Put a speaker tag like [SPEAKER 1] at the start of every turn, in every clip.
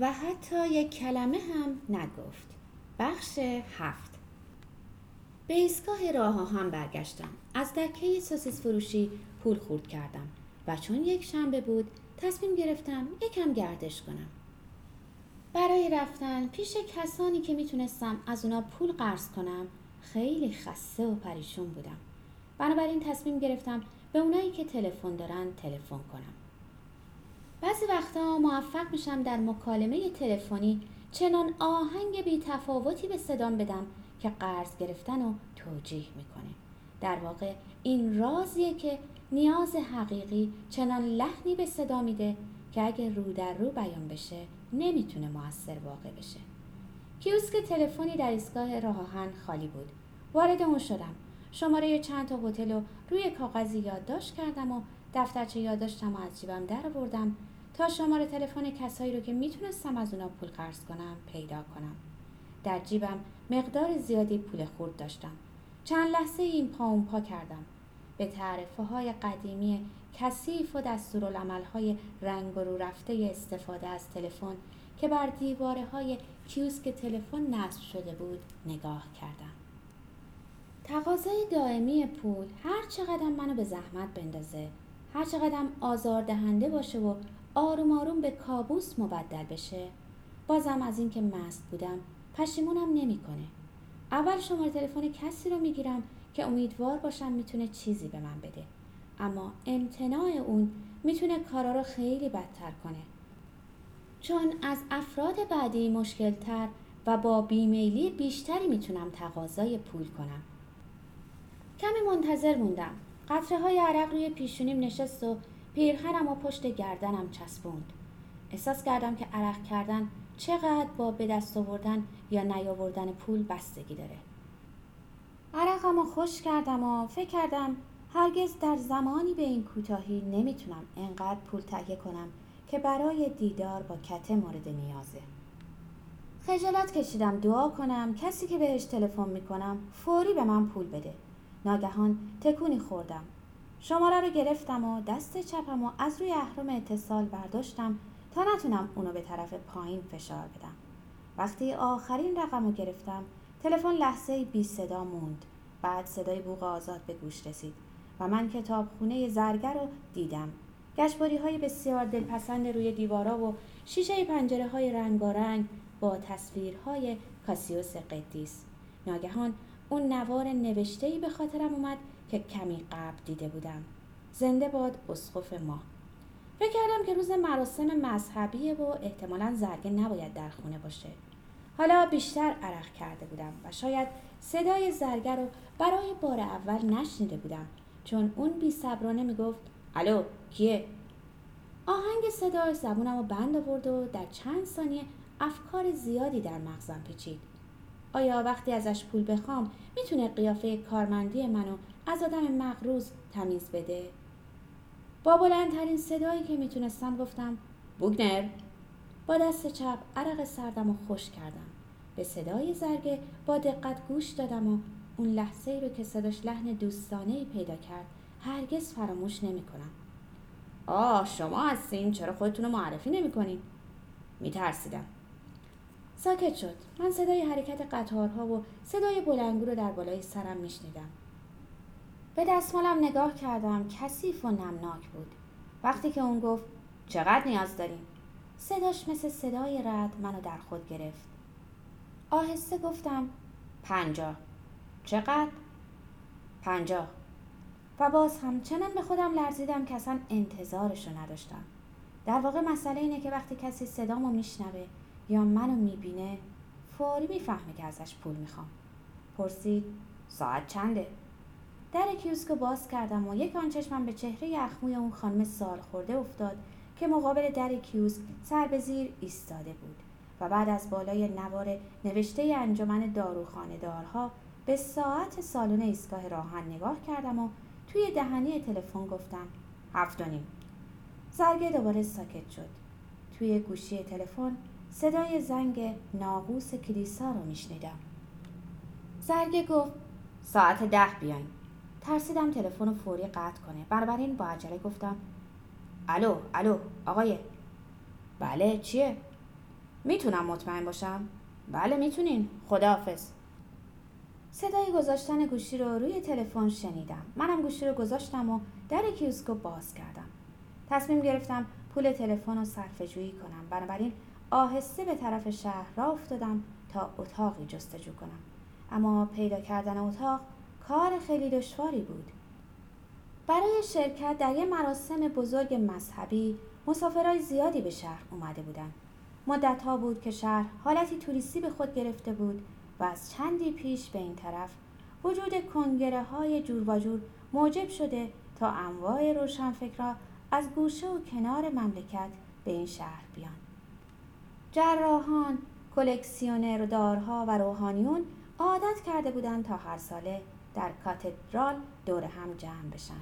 [SPEAKER 1] و حتی یک کلمه هم نگفت. بخش هفت. به ایستگاه راه هم برگشتم. از دکه سوسیس فروشی پول خورد کردم و چون یک شنبه بود تصمیم گرفتم یکم گردش کنم. برای رفتن پیش کسانی که می‌تونستم از اونا پول قرض کنم خیلی خسته و پریشون بودم. بنابراین تصمیم گرفتم به اونایی که تلفن دارن تلفن کنم. بعضی وقتا موفق میشم در مکالمه تلفنی چنان آهنگ بی تفاوتی به صدام بدم که قرض گرفتن رو توجیه می‌کنه. در واقع این رازیه که نیاز حقیقی چنان لحنی به صدا میده که اگه رو در رو بیان بشه نمی‌تونه موثر واقع بشه. کیوسک تلفنی در ایستگاه راهان خالی بود. وارد اون شدم. شماره چند تا هتل رو روی کاغذی یادداشت کردم و دفترچه یادداشتم و از جیبم در آوردم تا شماره تلفن کسایی رو که می‌تونستم از اونا پول قرض کنم پیدا کنم. در جیبم مقدار زیادی پول خورد داشتم. چند لحظه این پا اون پا کردم. به تعرفه های قدیمی کثیف و دستورالعمل های رنگ رو رفته استفاده از تلفن که بر دیواره های کیوسک تلفن نصب شده بود نگاه کردم. تقاضای دائمی پول هر چقدر منو به زحمت بندازه هر چقدر آزار دهنده باشه و آروم آروم به کابوس مبدل بشه. بازم از اینکه مست بودم پشیمونم نمی‌کنه. اول شماره تلفن کسی رو می‌گیرم که امیدوار باشم می‌تونه چیزی به من بده. اما امتناع اون می‌تونه کارا رو خیلی بدتر کنه. چون از افراد بعدی مشکلتر و با بیمیلی بیشتری می‌تونم تقاضای پول کنم. کمی منتظر موندم. قطره های عرق روی پیشونیم نشست و پیرهنم و پشت گردنم چسبوند. احساس کردم که عرق کردن چقدر با به دست آوردن یا نیاوردن پول بستگی داره. عرقم رو خوش کردم و فکر کردم هرگز در زمانی به این کوتاهی نمی‌تونم انقدر پول تهیه کنم که برای دیدار با کته مورد نیازه. خجالت کشیدم دعا کنم کسی که بهش تلفن می‌کنم فوری به من پول بده. ناگهان تکونی خوردم. شماره رو گرفتم و دست چپم و از روی اهرم اتصال برداشتم تا نتونم اونو به طرف پایین فشار بدم. وقتی آخرین رقم رو گرفتم تلفن لحظه بی صدا موند. بعد صدای بوغ آزاد به گوش رسید و من کتابخونه زرگر رو دیدم. گشباری های بسیار دلپسند روی دیوارا و شیشه پنجره های رنگارنگ با تصویرهای کاسیوس قدیس. ناگهان اون نوار نوشته به خاطرم اومد که کمی قبل دیده بودم. زنده باد اسقف ما. فکر کردم که روز مراسم مذهبیه و احتمالا زرگه نباید در خونه باشه. حالا بیشتر عرق کرده بودم و شاید صدای زرگر رو برای بار اول نشنیده بودم چون اون بی صبرانه می‌گفت الو کیه؟ آهنگ صدای زبونم رو بند آورد و در چند ثانیه افکار زیادی در مغزم پیچید. آیا وقتی ازش پول بخوام می‌تونه قیافه کارمندی منو از آدم مغروز تمیز بده با بلندترین صدایی که می‌تونستم گفتم بوگنر با دست چپ عرق سردم و خوش کردم به صدای زرگه با دقت گوش دادم و اون لحظه ای رو که صداش لحن دوستانه پیدا کرد هرگز فراموش نمی کنم. آه شما هستین چرا خودتون رو معرفی نمی کنین؟ ساکت شد. من صدای حرکت قطارها و صدای بلنگو رو در بالای سرم میشنیدم. به دستمالم نگاه کردم کثیف و نمناک بود. وقتی که اون گفت چقدر نیاز داریم؟ صداش مثل صدای رد منو در خود گرفت. آهسته گفتم پنجاه. چقدر؟ پنجاه. و باز هم چنان به خودم لرزیدم که اصلا انتظارشو نداشتم. در واقع مسئله اینه که وقتی کسی صدامو میشنوه یا منو می‌بینه فوری می‌فهمه که ازش پول می‌خوام. پرسید ساعت چنده؟ در کیوسکو باز کردم و یک آن چشمم به چهره اخموی اون خانم سال خورده افتاد که مقابل در کیوسک سر به زیر ایستاده بود و بعد از بالای نوار نوشته انجمن داروخانه دارها به ساعت سالن ایستگاه راهن نگاه کردم و توی دهنی تلفن گفتم هفت و نیم زرگه دوباره ساکت شد توی گوشی تلفن صدای زنگ ناقوس کلیسا رو میشنیدم. زرگه گفت ساعت ده بیاین. ترسیدم تلفن رو فوری قطع کنه. بنابراین با عجله گفتم الو الو آقای. بله چیه؟ می‌تونم مطمئن باشم. بله می‌تونین. خداحافظ. صدای گذاشتن گوشی رو روی تلفن شنیدم. منم گوشی رو گذاشتم و در کیوسکو باز کردم. تصمیم گرفتم پول تلفن رو صرفه جویی کنم. بنابراین آهسته به طرف شهر را افتادم تا اتاقی جستجو کنم. اما پیدا کردن اتاق کار خیلی دشواری بود. برای شرکت در یه مراسم بزرگ مذهبی مسافرای زیادی به شهر اومده بودند مدت ها بود که شهر حالتی توریستی به خود گرفته بود و از چندی پیش به این طرف وجود کنگره های جور جور موجب شده تا انواع روشنفکرها از گوشه و کنار مملکت به این شهر بیان. جراحان کلکسیونردارها و روحانیون عادت کرده بودند تا هر ساله در کاتدرال دور هم جمع بشن.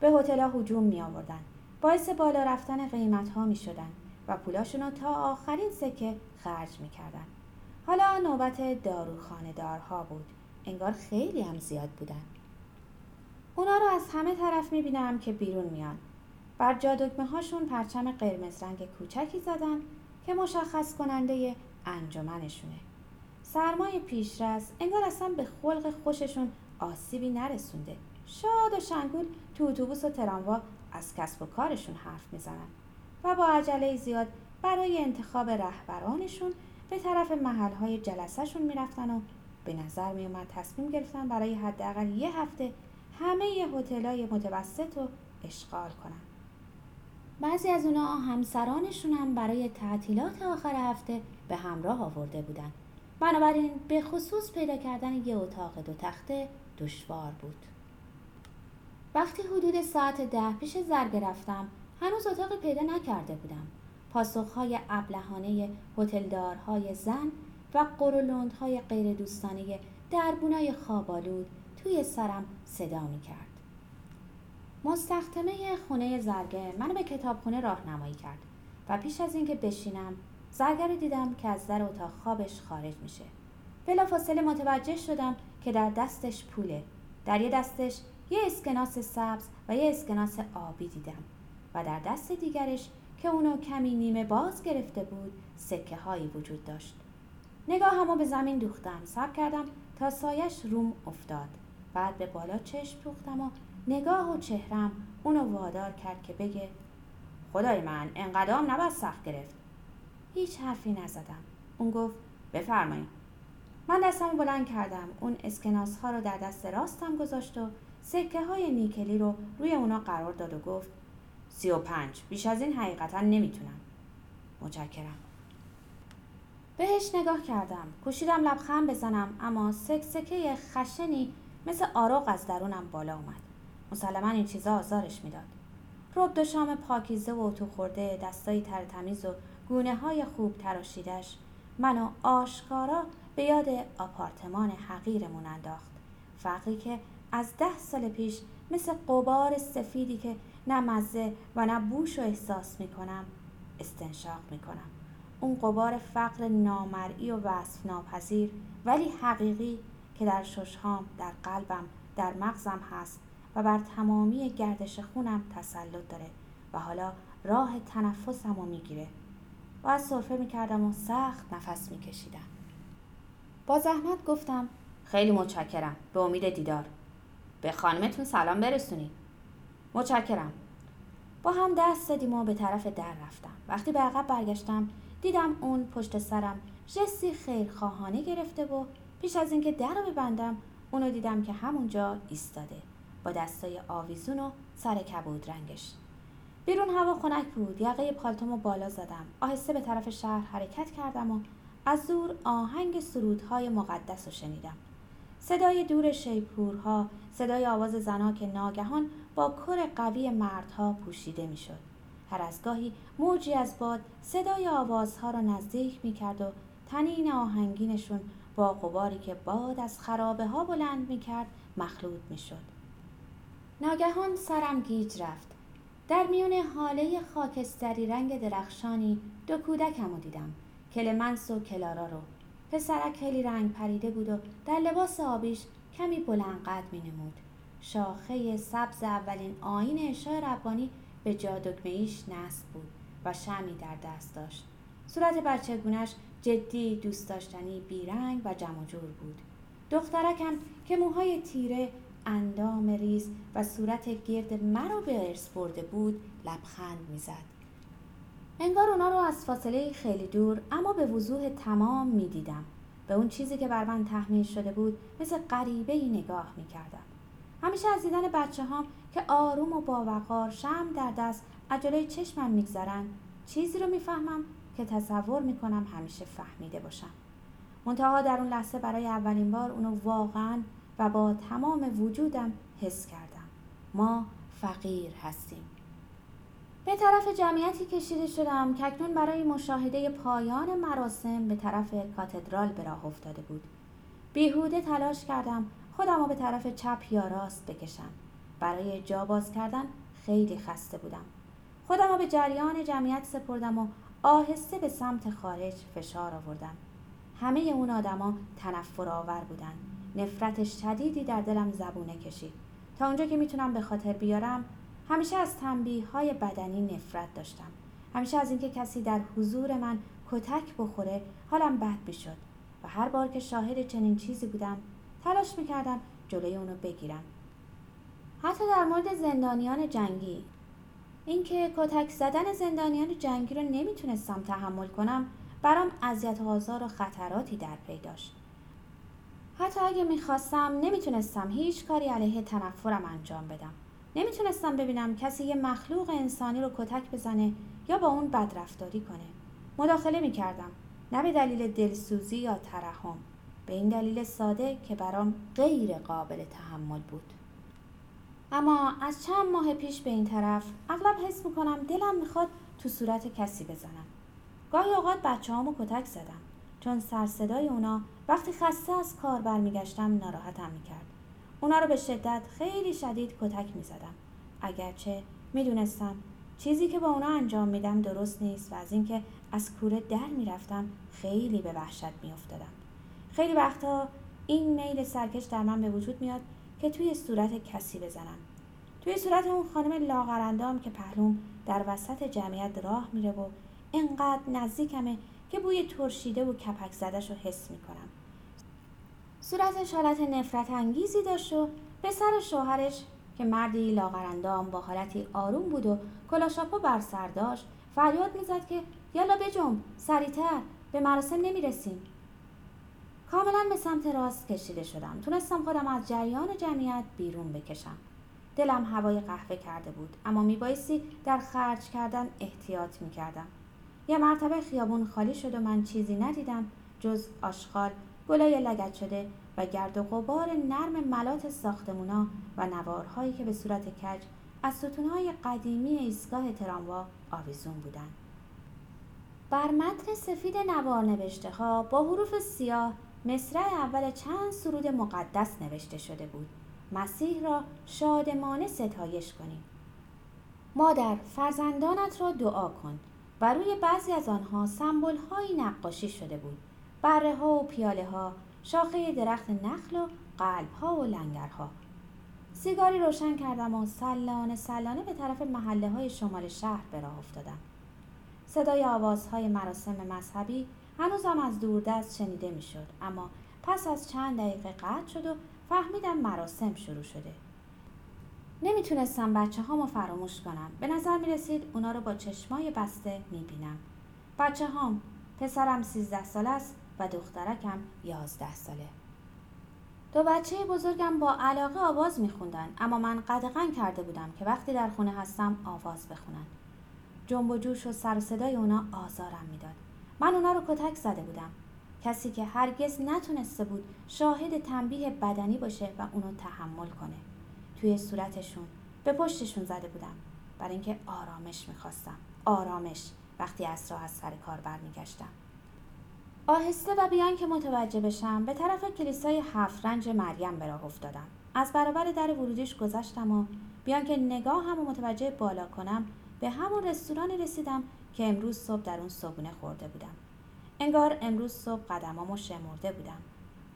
[SPEAKER 1] به هتل‌ها هجوم می آوردن باعث بالا رفتن قیمت ها می شدن و پولاشون تا آخرین سکه خرج می کردن. حالا نوبت داروخانه دارها بود. انگار خیلی هم زیاد بودن. اونا رو از همه طرف می بینم که بیرون میان. بر جادگمه هاشون پرچم قرمز رنگ کوچکی زدن که مشخص کننده انجمنشونه. سرمای پیشرس انگار اصلا به خلق خوششون آسیبی نرسونده. شاد و شنگول تو اتوبوس و تراموا از کسب و کارشون حرف می‌زنن و با عجله زیاد برای انتخاب رهبرانشون به طرف محلهای جلسهشون می‌رفتن و به نظر میومد تصمیم گرفتن برای حداقل یه هفته همه هتل‌های متوسط رو اشغال کنن. بعضی از اونا همسرانشون هم برای تعطیلات آخر هفته به همراه آورده بودن. بنابراین به خصوص پیدا کردن یه اتاق دو تخته دشوار بود. وقتی حدود ساعت ده پیش زرگه رفتم هنوز اتاقی پیدا نکرده بودم. پاسخهای ابلهانه هتلدارهای زن و قرولندهای غیر دوستانه دربونای خوابالود توی سرم صدا می کرد. مستخدمه خونه زرگه منو به کتابخونه راهنمایی کرد و پیش از اینکه بشینم زرگه رو دیدم که از در اتاق خوابش خارج میشه. بلافاصله متوجه شدم که در دستش پوله. در یه دستش یه اسکناس سبز و یه اسکناس آبی دیدم و در دست دیگرش که اونو کمی نیمه باز گرفته بود سکه هایی وجود داشت. نگاه همو به زمین دوختم سب کردم تا سایش روم افتاد. بعد به بالا چشم دوختم و نگاه و چهرم اونو وادار کرد که بگه خدای من انقدام نباید سخت گرفت. هیچ حرفی نزدم. اون گفت بفرمایید من دستم بلند کردم اون اسکناس ها رو در دست راستم گذاشت و سکه های نیکلی رو روی اونا قرار داد و گفت سی و پنج. بیش از این حقیقتا نمی‌تونم. متشکرم. بهش نگاه کردم. کوشیدم لبخند بزنم اما سک سکه خشنی مثل آروغ از درونم بالا اومد. مسلما این چیزا آزارش می‌داد. رب دو شام پاکیزه و اتو خورده دستایی تر تمیز و گونه های خوب تراشیدش. منو آشکارا به یاد آپارتمان حقیرمون انداخت. فقری که از ده سال پیش مثل قبار سفیدی که نه مزه و نه بوش و احساس می‌کنم استنشاق می‌کنم. اون قبار فقر نامرئی و وصف ناپذیر ولی حقیقی که در ششهام در قلبم در مغزم هست و بر تمامی گردش خونم تسلط داره و حالا راه تنفسم رو می‌گیره. از صرفه می‌کردم و سخت نفس میکشیدم. با زحمت گفتم خیلی متشکرم به امید دیدار. به خانمتون سلام برسونید متشکرم. با هم دست دادیم و به طرف در رفتم. وقتی به عقب برگشتم دیدم اون پشت سرم جستی خیرخواهانه گرفته و پیش از اینکه در رو ببندم اونو دیدم که همونجا ایستاده. با دستای آویزون و سر کبود رنگش. بیرون هوا خنک بود. یقه پالتومو بالا زدم. آهسته به طرف شهر حرکت کردم و از دور آهنگ سرودهای مقدس رو شنیدم. صدای دور شیپورها صدای آواز زنا که ناگهان با کر قوی مردها پوشیده می‌شد. هر از گاهی موجی از باد صدای آوازها را نزدیک می کرد و تنین آهنگینشون با غباری که باد از خرابه ها بلند می کرد مخلوط می شد. ناگهان سرم گیج رفت. در میون حاله خاکستری رنگ درخشانی دو کودکم دیدم. کلمنس و کلارا رو. پسرک خیلی رنگ پریده بود و در لباس آبیش کمی بلند قد می نمود. شاخه سبز اولین آین اشای ربانی به جادگمه ایش نصب بود و شمی در دست داشت. صورت بچگونش جدی دوست داشتنی بیرنگ و جمع جور بود دخترکم که موهای تیره اندام ریز و صورت گرد مرا به ارث برده بود لبخند می‌زد. انگار اونا رو از فاصله خیلی دور اما به وضوح تمام می‌دیدم. به اون چیزی که بر من تحمیل شده بود مثل غریبه ای نگاه می‌کردم. همیشه از دیدن بچه هام که آروم و باوقار شم در دست عجله چشمم میگذرن چیزی رو می‌فهمم که تصور می‌کنم همیشه فهمیده باشم. منتها در اون لحظه برای اولین بار اونو واقعا و با تمام وجودم حس کردم. ما فقیر هستیم. به طرف جمعیتی کشیده شدم که اکنون برای مشاهده پایان مراسم به طرف کاتدرال به راه افتاده بود. بیهوده تلاش کردم خودم رو به طرف چپ یا راست بکشم. برای جا باز کردن خیلی خسته بودم. خودم رو به جریان جمعیت سپردم و آهسته به سمت خارج فشار آوردم. همه اون آدما تنفر آور بودن. نفرت شدیدی در دلم زبونه کشید تا اونجا که می‌تونم به خاطر بیارم همیشه از تنبیه های بدنی نفرت داشتم. همیشه از اینکه کسی در حضور من کتک بخوره حالم بد می‌شد. و هر بار که شاهد چنین چیزی بودم تلاش می‌کردم جلوی اونو بگیرم. حتی در مورد زندانیان جنگی. اینکه کتک زدن زندانیان جنگی رو نمی‌تونستم تحمل کنم برام اذیت و آزار و خطراتی در پی داشت. حتی اگه می‌خواستم نمی‌تونستم هیچ کاری علیه تنفرم انجام بدم. نمی‌تونستم ببینم کسی یه مخلوق انسانی رو کتک بزنه یا با اون بدرفتاری کنه. مداخله می‌کردم. نه به دلیل دلسوزی یا ترحم به این دلیل ساده که برام غیر قابل تحمل بود. اما از چند ماه پیش به این طرف اغلب حس می‌کنم دلم می‌خواد تو صورت کسی بزنم. گاهی اوقات بچه هامو کتک زدم. چون سرصدای اونا وقتی خسته از کار برمیگشتم ناراحتم می‌کرد. اونا رو به شدت خیلی شدید کتک می‌زدم. اگرچه می‌دونستم چیزی که با اونا انجام میدم درست نیست و از اینکه از کوره در می‌رفتم خیلی به وحشت میافتادم. خیلی وقتا این میل سرکش در من به وجود میاد که توی صورت کسی بزنم. توی صورت اون خانم لاغرندام که پهلوم در وسط جمعیت راه میره و انقدر نزدیکمه که بوی ترشیده و کپک زدش رو حس می‌کنم. صورتش حالت نفرت انگیزی داشت و پسر شوهرش که مردی لاغرندام با حالتی آروم بود و کلاشاپو بر سر داشت فریاد می‌زد که یالا بجنب سریعتر به مراسم نمی‌رسیم. کاملا به سمت راست کشیده شدم. تونستم خودم از جریان جمعیت بیرون بکشم. دلم هوای قهوه کرده بود اما میبایستی در خرج کردن احتیاط می‌کردم. یه مرتبه خیابون خالی شد و من چیزی ندیدم جز آشغال گلای لگت شده و گرد و غبار نرم ملات ساختمونا و نوارهایی که به صورت کج از ستونهای قدیمی ایستگاه تراموا آویزون بودند. بر متن سفید نوار نوشته ها با حروف سیاه مصرع اول چند سرود مقدس نوشته شده بود. مسیح را شادمانه ستایش کنیم. مادر فرزندانت را دعا کن. و روی بعضی از آنها سمبل هایی نقاشی شده بود. بره ها و پیاله ها شاخه درخت نخل و قلب ها و لنگرها. سیگاری روشن کردم و سلانه سلانه به طرف محله های شمال شهر به راه افتادم. صدای آوازهای مراسم مذهبی هنوزم از دوردست شنیده می‌شد اما پس از چند دقیقه قطع شد و فهمیدم مراسم شروع شده. نمی‌تونستم بچه هامو فراموش کنم. به نظر می رسید اونا رو با چشمای بسته می بینم بچه هام پسرم سیزده ساله است و دخترکم یازده ساله. دو بچه بزرگم با علاقه آواز میخوندن اما من قدغن کرده بودم که وقتی در خونه هستم آواز بخونن. جنب و جوش و سر و صدای اونا آزارم می‌داد. من اونا رو کتک زده بودم. کسی که هرگز نتونسته بود شاهد تنبیه بدنی باشه و اونو تحمل کنه. توی صورتشون. به پشتشون زده بودم. برای اینکه آرامش می‌خواستم. آرامش. وقتی از راه از سر کار برمیگشتم. آهسته و بیان که متوجه بشم به طرف کلیسای هفت رنج مریم به راه افتادم. از برابر در ورودیش گذشتم و بیان که نگاه هم متوجه بالا کنم به همون رستورانی رسیدم که امروز صبح در اون صبحونه خورده بودم. انگار امروز صبح قدمامو شمرده بودم.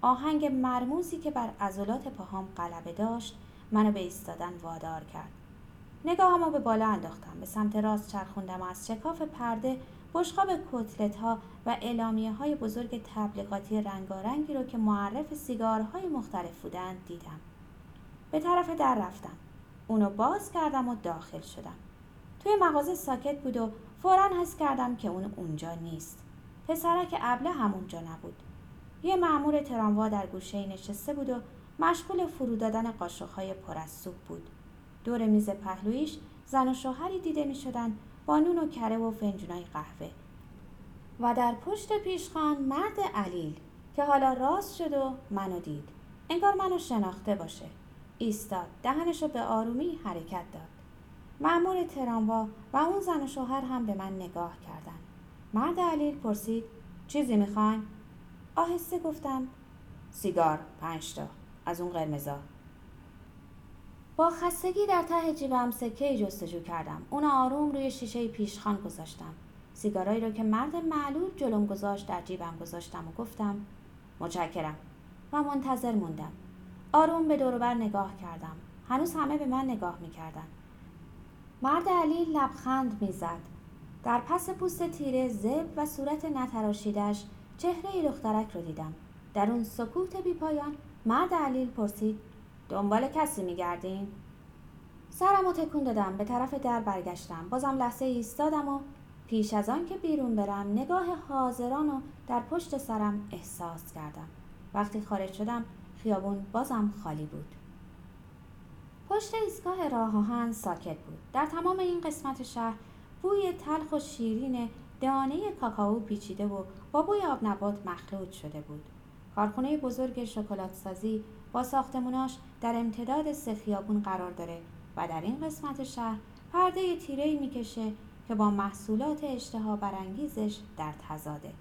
[SPEAKER 1] آهنگ مرموزی که بر عضلات پاهام غلبه داشت منو به ایستادن وادار کرد. نگاهمو به بالا انداختم به سمت راست چرخوندم و از شکاف پرده بشقاب کتلت ها و اعلامیه های بزرگ تبلیغاتی رنگارنگی رو که معرف سیگارهای مختلف بودند دیدم. به طرف در رفتم. اونو باز کردم و داخل شدم. توی مغازه ساکت بود و فورا حس کردم که اون اونجا نیست. پسرک ابله همونجا نبود. یه معمور تراموا در گوشه نشسته بود و مشغول فرو دادن قاشقهای پر از سوپ بود. دور میز پهلویش زن و شوهری دیده می شدن با نون و کره و فنجونای قهوه. و در پشت پیشخان مرد علیل که حالا راست شد و منو دید. انگار منو شناخته باشه. ایستاد دهنشو به آرومی حرکت داد. معمور تراموا و اون زن و شوهر هم به من نگاه کردند مرد علیل پرسید چیزی می‌خواین؟ آهسته گفتم سیگار پنجتا. از اون قرمزا. با خستگی در ته جیبم سکه جستجو کردم. اون آروم روی شیشه پیشخان گذاشتم. سیگارایی رو که مرد معلول جلوم گذاشت در جیبم گذاشتم و گفتم متشکرم. و منتظر موندم. آروم به دوروبر نگاه کردم. هنوز همه به من نگاه می‌کردن. مرد علی لبخند می‌زد. در پس پوست تیره زب و صورت نتراشیدش چهره دخترک رو دیدم. در اون سکوت بی پایان مرد علیل پرسید دنبال کسی میگردین؟ سرم و تکون دادم به طرف در برگشتم. بازم لحظه ایستادم و پیش از آن که بیرون برم نگاه حاضران و در پشت سرم احساس کردم. وقتی خارج شدم خیابون بازم خالی بود. پشت ایستگاه راه آهن ساکت بود. در تمام این قسمت شهر بوی تلخ و شیرین دانه کاکائو پیچیده و با بوی آب نبات مخلوط شده بود. کارخونه بزرگ شکلات سازی با ساختموناش در امتداد سه خیابون قرار داره و در این قسمت شهر پرده تیره می‌کشه که با محصولات اشتها برانگیزش در تزاده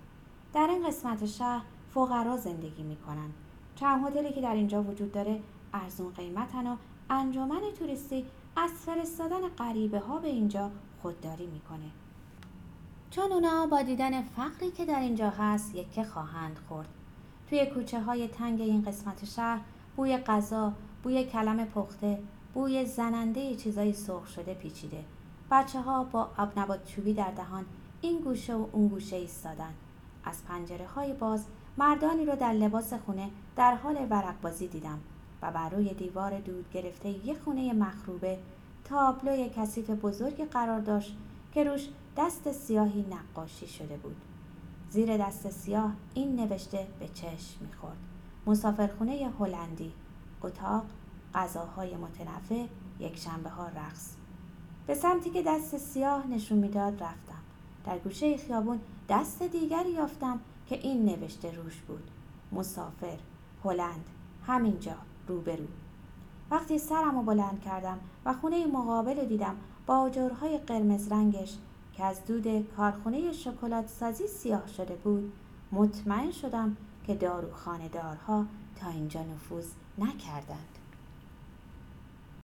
[SPEAKER 1] در این قسمت شهر فقرا زندگی می‌کنن. چند هتلی که در اینجا وجود داره ارزون قیمتن و انجمن توریستی از فرستادن غریبه ها به اینجا خودداری می‌کنه. چون اونا با دیدن فقری که در اینجا هست یکه خواهند خورد. توی کوچه های تنگ این قسمت شهر بوی غذا بوی کلم پخته بوی زننده چیزای سرخ شده پیچیده. بچه ها با آب چوبی در دهان این گوشه و اون گوشه ایستادن. از پنجره های باز مردانی رو در لباس خونه در حال ورق بازی دیدم و بر روی دیوار دود گرفته یک خونه مخروبه تابلوی کثیف بزرگ قرار داشت که روش دست سیاهی نقاشی شده بود. زیر دست سیاه این نوشته به چشم می‌خورد. مسافرخونه هلندی. اتاق غذاهای متنوع یک شنبه ها رقص. به سمتی که دست سیاه نشون می‌داد رفتم. در گوشه خیابون دست دیگری یافتم که این نوشته روش بود. مسافر هلند همینجا روبرو. وقتی سرم رو بلند کردم و خونه مقابل دیدم با آجرهای قرمز رنگش که از دود کارخونه شکلات سازی سیاه شده بود مطمئن شدم که داروخانه دارها تا اینجا نفوذ نکردند.